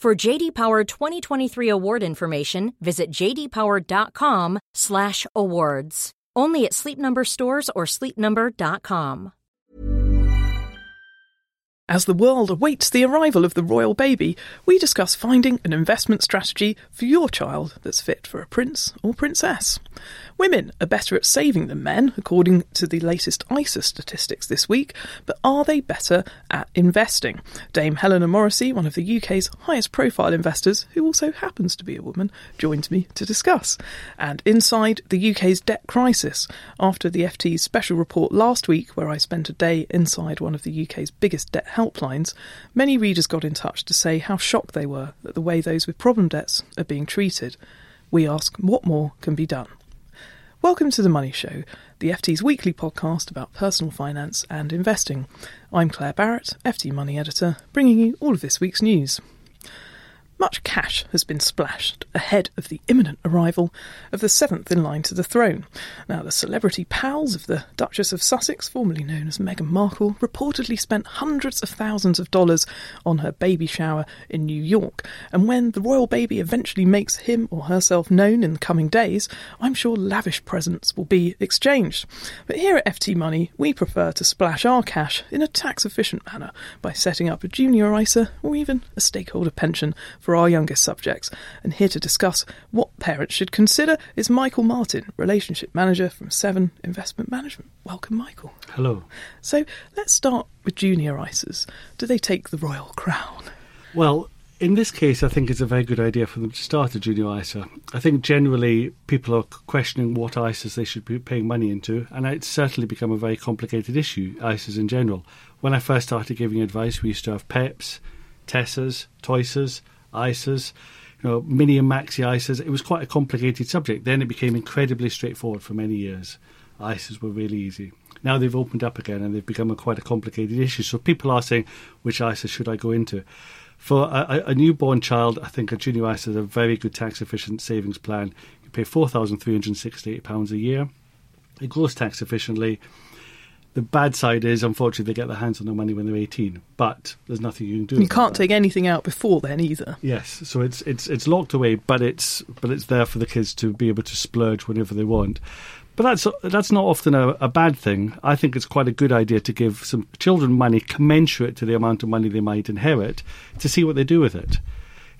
For JD Power 2023 award information, visit jdpower.com/awards. Only at Sleep Number stores or sleepnumber.com. As the world awaits the arrival of the royal baby, we discuss finding an investment strategy for your child that's fit for a prince or princess. Women are better at saving than men, according to the latest ISA statistics this week, but are they better at investing? Dame Helena Morrissey, one of the UK's highest profile investors, who also happens to be a woman, joins me to discuss. And inside the UK's debt crisis, after the FT's special report last week, where I spent a day inside one of the UK's biggest debt helplines, many readers got in touch to say how shocked they were at the way those with problem debts are being treated. We ask what more can be done. Welcome to The Money Show, the FT's weekly podcast about personal finance and investing. I'm Claire Barrett, FT Money Editor, bringing you all of this week's news. Much cash has been splashed ahead of the imminent arrival of the seventh in line to the throne. Now, the celebrity pals of the Duchess of Sussex, formerly known as Meghan Markle, reportedly spent hundreds of thousands of dollars on her baby shower in New York. And when the royal baby eventually makes him or herself known in the coming days, I'm sure lavish presents will be exchanged. But here at FT Money, we prefer to splash our cash in a tax efficient manner by setting up a junior ISA or even a stakeholder pension for our youngest subjects. And here to discuss what parents should consider is Michael Martin, Relationship Manager from Seven Investment Management. Welcome, Michael. Hello. So let's start with junior ISAs. Do they take the royal crown? Well, in this case, I think it's a very good idea for them to start a junior ISA. I think generally people are questioning what ISAs they should be paying money into, and it's certainly become a very complicated issue, ISAs in general. When I first started giving advice, we used to have PEPs, TESSAs, TOISAs, ISAs, you know, mini and maxi ISAs. It was quite a complicated subject. Then it became incredibly straightforward for many years. ISAs were really easy. Now they've opened up again and they've become a quite a complicated issue. So people are saying, which ISA should I go into? For a, a newborn child, I think a junior ISA is a very good tax efficient savings plan. You pay £4,368 a year. It grows tax efficiently. The bad side is, unfortunately, they get their hands on the money when they're 18, but there's nothing you can do. You can't that. take anything out before then either. Yes, so it's it's it's locked away, but it's but it's there for the kids to be able to splurge whenever they want. But that's that's not often a, a bad thing. I think it's quite a good idea to give some children money commensurate to the amount of money they might inherit to see what they do with it.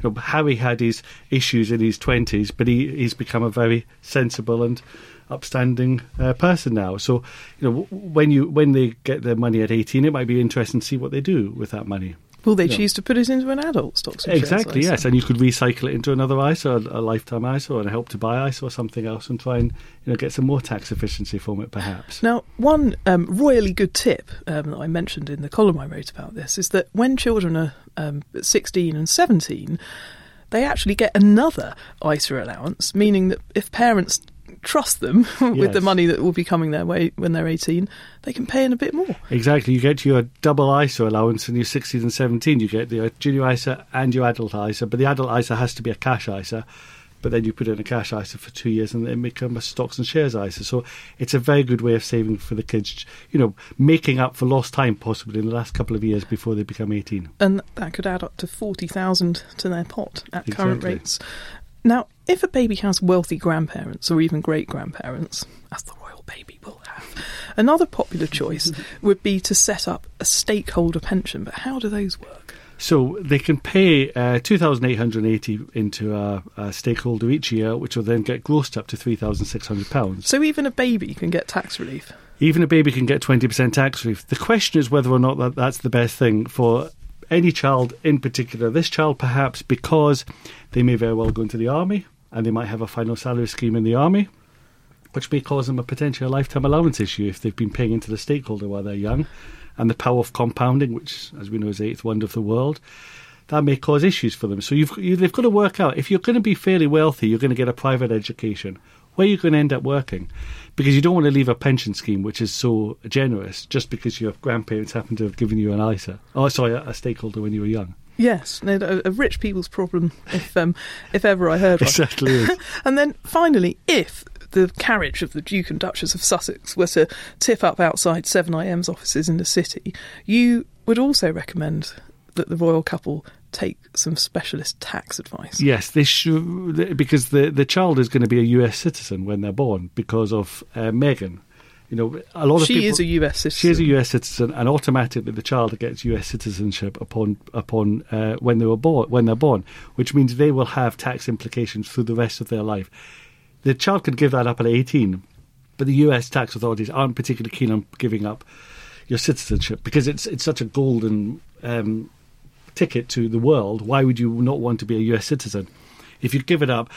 You know, Harry had his issues in his twenties, but he, he's become a very sensible and upstanding uh, person now. So, you know, when you when they get their money at eighteen, it might be interesting to see what they do with that money. Will they Yeah. choose to put it into an adult shares Exactly, yes, and you could recycle it into another ISA, a, a lifetime ISA, or a help to buy ISA, or something else, and try and you know get some more tax efficiency from it, perhaps. Now, one um, royally good tip um, that I mentioned in the column I wrote about this is that when children are um, 16 and 17, they actually get another ISA allowance, meaning that if parents trust them with the money that will be coming their way when they're 18, they can pay in a bit more. Exactly, you get your double ISA allowance in your 16 and 17. You get the junior ISA and your adult ISA, but the adult ISA has to be a cash ISA. But then you put it in a cash ISA for two years and then become a stocks and shares ISA. So it's a very good way of saving for the kids, you know, making up for lost time possibly in the last couple of years before they become 18. and that could add up to 40,000 to their pot at current rates. Now, if a baby has wealthy grandparents or even great grandparents, as the royal baby will have, another popular choice would be to set up a stakeholder pension. But how do those work? So they can pay uh, 2,880 into a, a stakeholder each year, which will then get grossed up to £3,600. So even a baby can get tax relief. Even a baby can get 20% tax relief. The question is whether or not that, that's the best thing for any child in particular. This child, perhaps because they may very well go into the army and they might have a final salary scheme in the army, which may cause them a potential lifetime allowance issue if they've been paying into the stakeholder while they're young. And the power of compounding, which, as we know, is the eighth wonder of the world, that may cause issues for them. So you've, you, they've got to work out if you're going to be fairly wealthy, you're going to get a private education. Where are you going to end up working? Because you don't want to leave a pension scheme which is so generous just because your grandparents happen to have given you an ISA. Oh, sorry, a stakeholder when you were young. Yes, no, a, rich people's problem, if um, if ever I heard It one. certainly is. and then finally, if the carriage of the Duke and Duchess of Sussex were to tip up outside 7IM's offices in the city, you would also recommend that the royal couple take some specialist tax advice. Yes, they should because the the child is going to be a U.S. citizen when they're born because of uh, Meghan. You know, a lot of She people, is a US citizen. She is a U.S. citizen, and automatically the child gets U.S. citizenship upon upon uh, when they were born when they're born, which means they will have tax implications through the rest of their life. The child could give that up at 18, but the U.S. tax authorities aren't particularly keen on giving up your citizenship because it's it's such a golden um, ticket to the world. Why would you not want to be a U.S. citizen? If you give it up,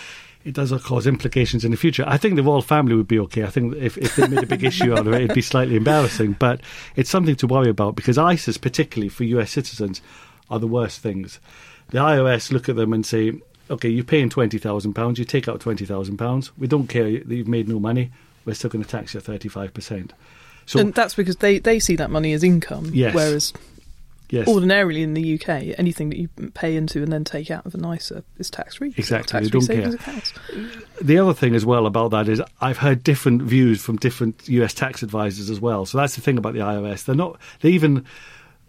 it does cause implications in the future. I think the royal family would be okay. I think if, if they made a big issue out of it, it'd be slightly embarrassing. But it's something to worry about because ISAs, particularly for US citizens, are the worst things. The IRS look at them and say, okay, you're paying £20,000, you take out £20,000, we don't care that you've made no money, we're still going to tax you 35%. So, and that's because they, they see that money as income, Yes. whereas yes. ordinarily in the UK, anything that you pay into and then take out of an ISA is tax free. Exactly, tax don't savings care. accounts. the other thing as well about that is I've heard different views from different US tax advisors as well. So that's the thing about the IRS. They're not they even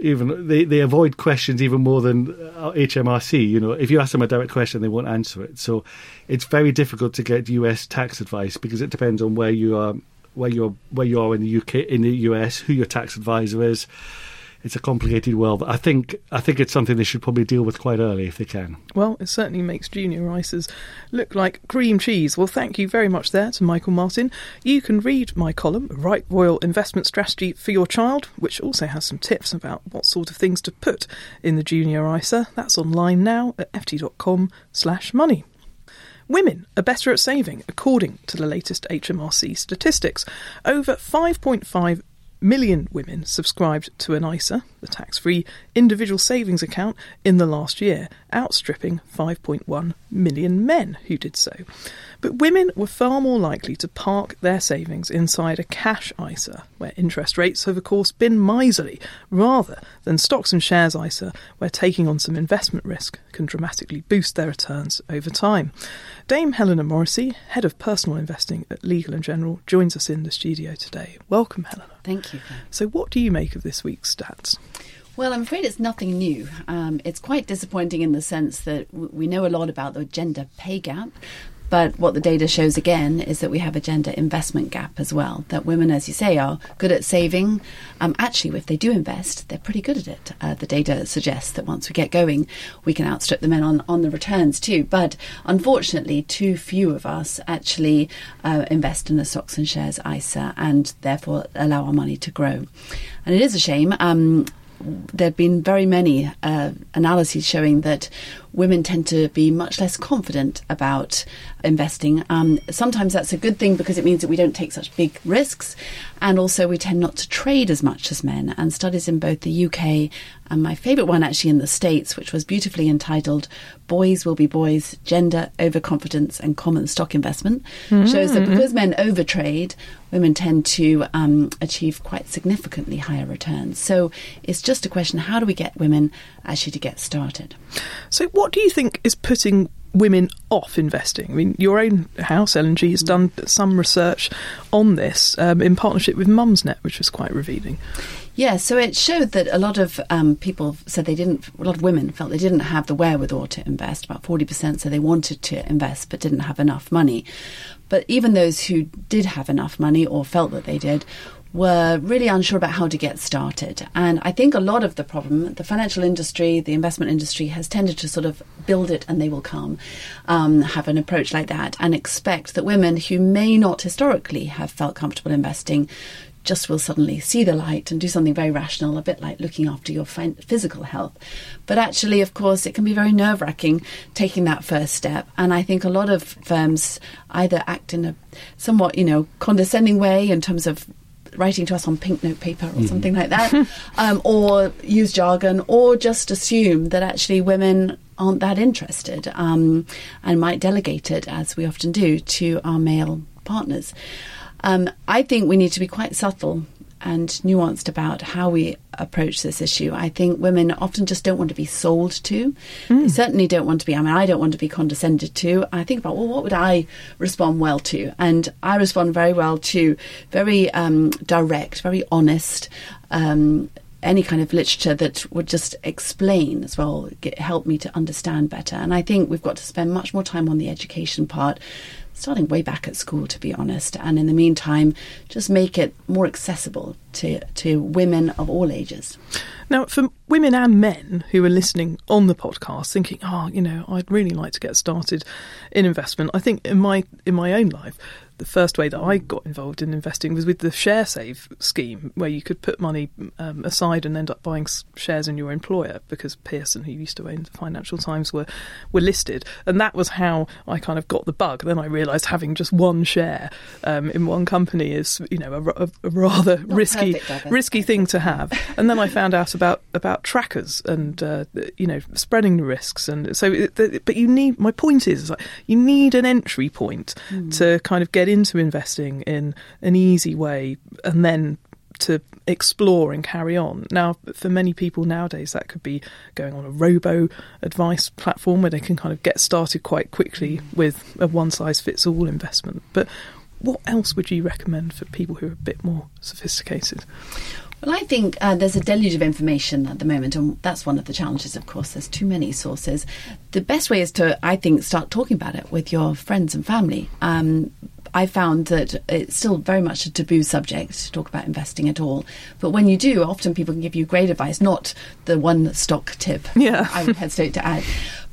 even they, they avoid questions even more than uh, HMRC. You know, if you ask them a direct question, they won't answer it. So it's very difficult to get US tax advice because it depends on where you are, where you're, where you are in the UK, in the US, who your tax advisor is. It's a complicated world. I think I think it's something they should probably deal with quite early if they can. Well, it certainly makes junior ISAs look like cream cheese. Well, thank you very much there to Michael Martin. You can read my column, Right Royal Investment Strategy for Your Child, which also has some tips about what sort of things to put in the junior ISA. That's online now at ft.com slash money. Women are better at saving, according to the latest HMRC statistics. Over 5.5 million women subscribed to an ISA, the tax free individual savings account, in the last year, outstripping 5.1 million men who did so. But women were far more likely to park their savings inside a cash ISA, where interest rates have, of course, been miserly, rather than stocks and shares ISA, where taking on some investment risk can dramatically boost their returns over time. Dame Helena Morrissey, Head of Personal Investing at Legal and General, joins us in the studio today. Welcome, Helena. Thank you. So, what do you make of this week's stats? Well, I'm afraid it's nothing new. Um, it's quite disappointing in the sense that w- we know a lot about the gender pay gap. But what the data shows again is that we have a gender investment gap as well. That women, as you say, are good at saving. Um, actually, if they do invest, they're pretty good at it. Uh, the data suggests that once we get going, we can outstrip the men on, on the returns too. But unfortunately, too few of us actually uh, invest in a stocks and shares ISA and therefore allow our money to grow. And it is a shame. Um, there have been very many uh, analyses showing that women tend to be much less confident about investing. Um, sometimes that's a good thing because it means that we don't take such big risks, and also we tend not to trade as much as men. And studies in both the UK and my favourite one actually in the States, which was beautifully entitled Boys Will Be Boys Gender, Overconfidence and Common Stock Investment, shows that because men overtrade, women tend to um, achieve quite significantly higher returns. So it's just a question how do we get women actually to get started? So, what do you think is putting women off investing? I mean, your own house, L&G, has done some research on this um, in partnership with Mumsnet, which was quite revealing. Yeah, so it showed that a lot of um, people said they didn't, a lot of women felt they didn't have the wherewithal to invest. About 40% said they wanted to invest but didn't have enough money. But even those who did have enough money or felt that they did, were really unsure about how to get started. And I think a lot of the problem, the financial industry, the investment industry has tended to sort of build it and they will come, um, have an approach like that, and expect that women who may not historically have felt comfortable investing just will suddenly see the light and do something very rational, a bit like looking after your physical health. But actually, of course, it can be very nerve wracking taking that first step. And I think a lot of firms either act in a somewhat, you know, condescending way in terms of writing to us on pink note paper or mm. something like that, um, or use jargon, or just assume that actually women aren't that interested um, and might delegate it, as we often do, to our male partners. Um, I think we need to be quite subtle and nuanced about how we approach this issue. I think women often just don't want to be sold to. Mm. They certainly don't want to be, I mean, I don't want to be condescended to. I think about, well, what would I respond well to? And I respond very well to very um, direct, very honest, um, any kind of literature that would just explain as well, get, help me to understand better. And I think we've got to spend much more time on the education part starting way back at school, to be honest. And in the meantime, just make it more accessible to, to women of all ages. Now, for women and men who are listening on the podcast, thinking, "Oh, you know, I'd really like to get started in investment," I think in my in my own life, the first way that I got involved in investing was with the ShareSave scheme, where you could put money um, aside and end up buying shares in your employer because Pearson, who used to own the Financial Times, were were listed, and that was how I kind of got the bug. Then I realised having just one share um, in one company is, you know, a, a rather Not risky risky thing to have. And then I found out about about trackers and uh, you know spreading the risks, and so. It, but you need. My point is, is like, you need an entry point mm. to kind of get get into investing in an easy way and then to explore and carry on. Now, for many people nowadays, that could be going on a robo advice platform where they can kind of get started quite quickly with a one size fits all investment. But what else would you recommend for people who are a bit more sophisticated? Well, I think uh, there's a deluge of information at the moment, and that's one of the challenges, of course. There's too many sources. The best way is to, I think, start talking about it with your friends and family. Um, I found that it's still very much a taboo subject to talk about investing at all. But when you do, often people can give you great advice, not the one stock tip yeah. I would hesitate to add,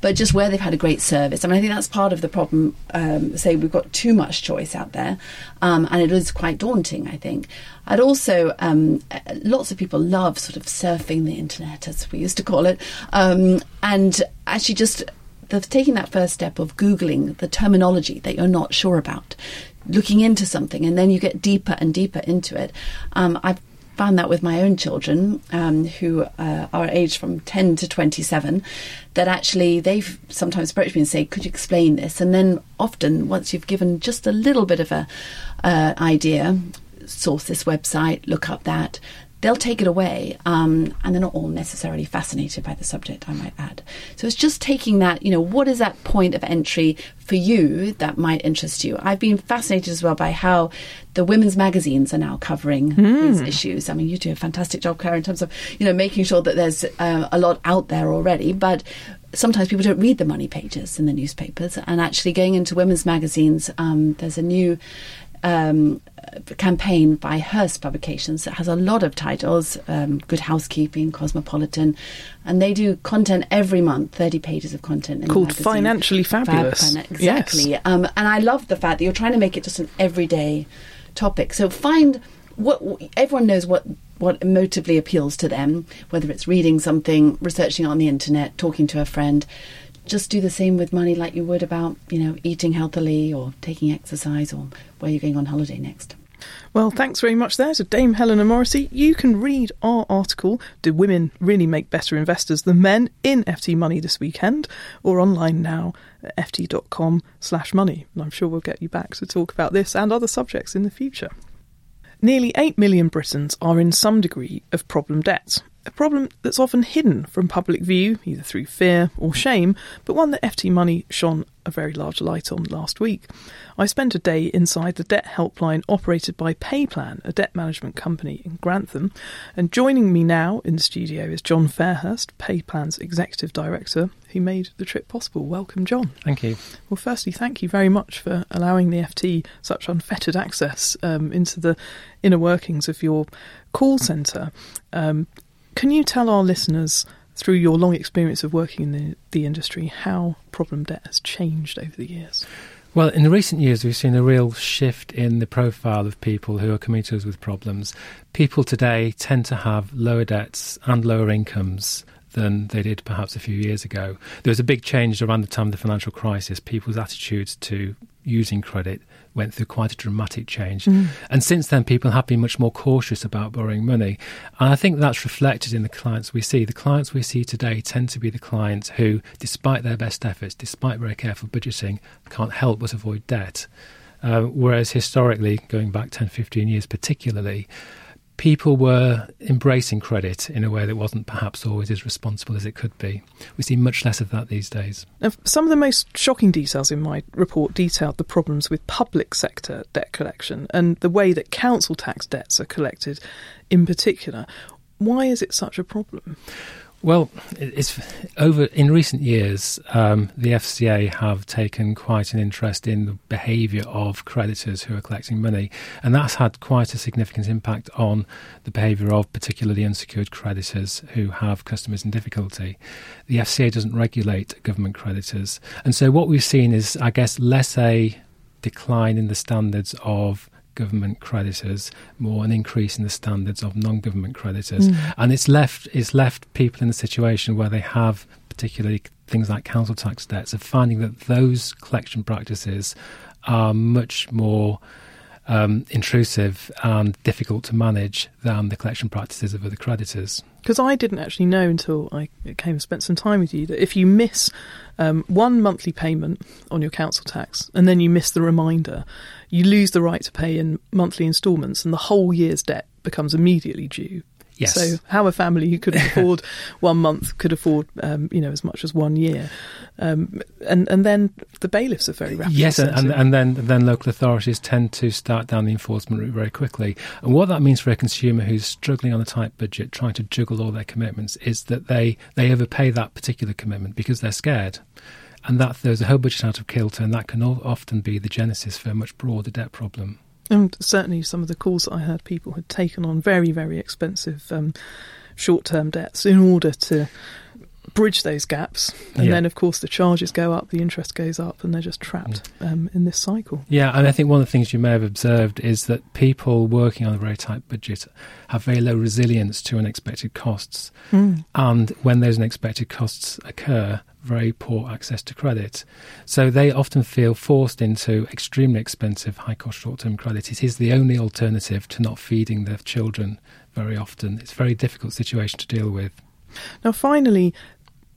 but just where they've had a great service. I mean, I think that's part of the problem. Um, say we've got too much choice out there, um, and it is quite daunting, I think. I'd also, um, lots of people love sort of surfing the internet, as we used to call it, um, and actually just the, taking that first step of Googling the terminology that you're not sure about looking into something and then you get deeper and deeper into it. Um, I've found that with my own children um, who uh, are aged from 10 to 27 that actually they've sometimes approached me and say could you explain this and then often once you've given just a little bit of a uh, idea source this website look up that they'll take it away, um, and they're not all necessarily fascinated by the subject, I might add. So it's just taking that, you know, what is that point of entry for you that might interest you? I've been fascinated as well by how the women's magazines are now covering mm. these issues. I mean, you do a fantastic job, Claire, in terms of, you know, making sure that there's uh, a lot out there already, but sometimes people don't read the money pages in the newspapers and actually going into women's magazines um, there's a new um, campaign by Hearst Publications that has a lot of titles um, Good Housekeeping, Cosmopolitan, and they do content every month, 30 pages of content. Called Financially Fabulous. Fab, exactly. Yes. Um, and I love the fact that you're trying to make it just an everyday topic. So find what everyone knows what what emotively appeals to them, whether it's reading something, researching on the internet, talking to a friend just do the same with money like you would about, you know, eating healthily or taking exercise or where you're going on holiday next. Well, thanks very much there to Dame Helena Morrissey. You can read our article, Do Women Really Make Better Investors Than Men, in FT Money this weekend, or online now at ft.com slash money. And I'm sure we'll get you back to talk about this and other subjects in the future. Nearly 8 million Britons are in some degree of problem debt, a problem that's often hidden from public view, either through fear or shame, but one that FT Money shone a very large light on last week. I spent a day inside the debt helpline operated by Payplan, a debt management company in Grantham, and joining me now in the studio is John Fairhurst, Payplan's executive director, who made the trip possible. Welcome, John. Thank you. Well, firstly, thank you very much for allowing the FT such unfettered access um, into the inner workings of your call centre. Um, can you tell our listeners, through your long experience of working in the, the industry, how problem debt has changed over the years? Well, in the recent years, we've seen a real shift in the profile of people who are coming to us with problems. People today tend to have lower debts and lower incomes than they did perhaps a few years ago. There was a big change around the time of the financial crisis. People's attitudes to using credit went through quite a dramatic change. Mm. And since then, people have been much more cautious about borrowing money. And I think that's reflected in the clients we see. The clients we see today tend to be the clients who, despite their best efforts, despite very careful budgeting, can't help but avoid debt. Uh, whereas historically, going back 10, 15 years particularly, people were embracing credit in a way that wasn't perhaps always as responsible as it could be. We see much less of that these days. Now, some of the most shocking details in my report detailed the problems with public sector debt collection and the way that council tax debts are collected in particular. Why is it such a problem? Well, it's over in recent years. Um, the FCA have taken quite an interest in the behaviour of creditors who are collecting money, and that's had quite a significant impact on the behaviour of particularly unsecured creditors who have customers in difficulty. The FCA doesn't regulate government creditors, and so what we've seen is, I guess, less a decline in the standards of government creditors, more an increase in the standards of non-government creditors, mm. and it's left it's left people in a situation where they have particularly things like council tax debts of finding that those collection practices are much more um, intrusive and difficult to manage than the collection practices of other creditors. Because I didn't actually know until I came and spent some time with you that if you miss um, one monthly payment on your council tax and then you miss the reminder, you lose the right to pay in monthly instalments and the whole year's debt becomes immediately due. Yes. So how a family who could afford one month could afford, um, you know, as much as one year, um, and and then the bailiffs are very rapid. Yes, and, and then then local authorities tend to start down the enforcement route very quickly. And what that means for a consumer who's struggling on a tight budget, trying to juggle all their commitments, is that they they overpay that particular commitment because they're scared and that throws a whole budget out of kilter, and that can often be the genesis for a much broader debt problem. And certainly, some of the calls that I heard, people had taken on very, very expensive um, short-term debts in order to bridge those gaps, and yeah. then of course the charges go up, the interest goes up, and they're just trapped um, in this cycle. Yeah, and I think one of the things you may have observed is that people working on a very tight budget have very low resilience to unexpected costs, mm. and when those unexpected costs occur, very poor access to credit. So they often feel forced into extremely expensive, high cost short term credit. It is the only alternative to not feeding their children very often. It's a very difficult situation to deal with. Now, finally,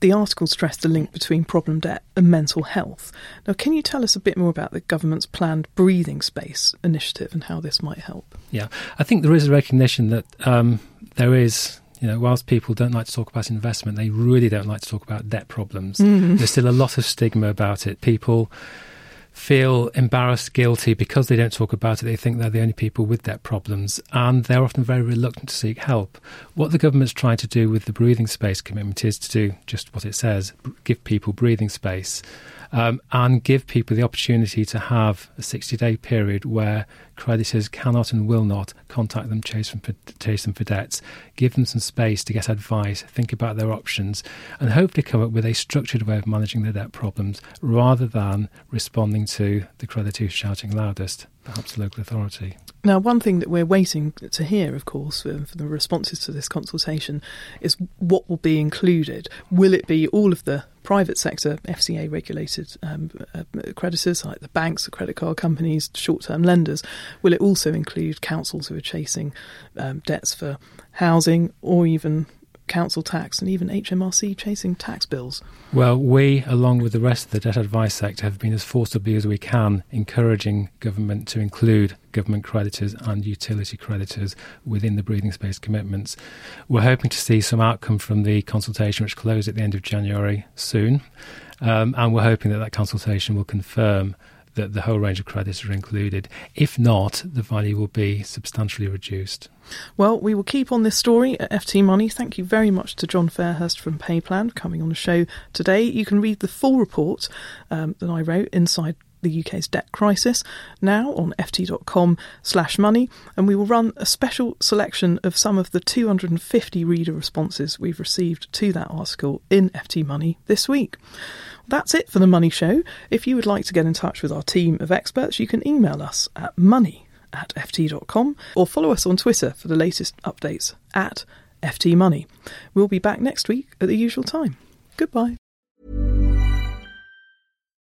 the article stressed the link between problem debt and mental health. Now, can you tell us a bit more about the government's planned breathing space initiative and how this might help? Yeah, I think there is a recognition that um, there is you know, whilst people don't like to talk about investment, they really don't like to talk about debt problems. Mm. There's still a lot of stigma about it. People feel embarrassed, guilty because they don't talk about it. They think they're the only people with debt problems, and they're often very reluctant to seek help. What the government's trying to do with the breathing space commitment is to do just what it says give people breathing space um, and give people the opportunity to have a 60 day period where creditors cannot and will not contact them, chase them, for, chase them for debts, give them some space to get advice, think about their options, and hopefully come up with a structured way of managing their debt problems rather than responding to the creditor shouting loudest, perhaps the local authority. Now, one thing that we're waiting to hear, of course, for, for, the responses to this consultation is what will be included. Will it be all of the private sector FCA regulated um, uh, creditors like the banks, the credit card companies, short term lenders? Will it also include councils who are chasing um, debts for housing or even council tax and even HMRC chasing tax bills? Well, we, along with the rest of the debt advice sector, have been as forcibly as we can encouraging government to include government creditors and utility creditors within the breathing space commitments. We're hoping to see some outcome from the consultation, which closed at the end of January soon, um, and we're hoping that that consultation will confirm that the whole range of credits are included. If not, the value will be substantially reduced. Well, we will keep on this story at FT Money. Thank you very much to John Fairhurst from Payplan coming on the show today. You can read the full report um, that I wrote inside the UK's debt crisis now on ft.com slash money and we will run a special selection of some of the 250 reader responses we've received to that article in FT Money this week. That's it for the Money Show. If you would like to get in touch with our team of experts, you can email us at money at ft.com or follow us on Twitter for the latest updates at ftmoney. We'll be back next week at the usual time. Goodbye.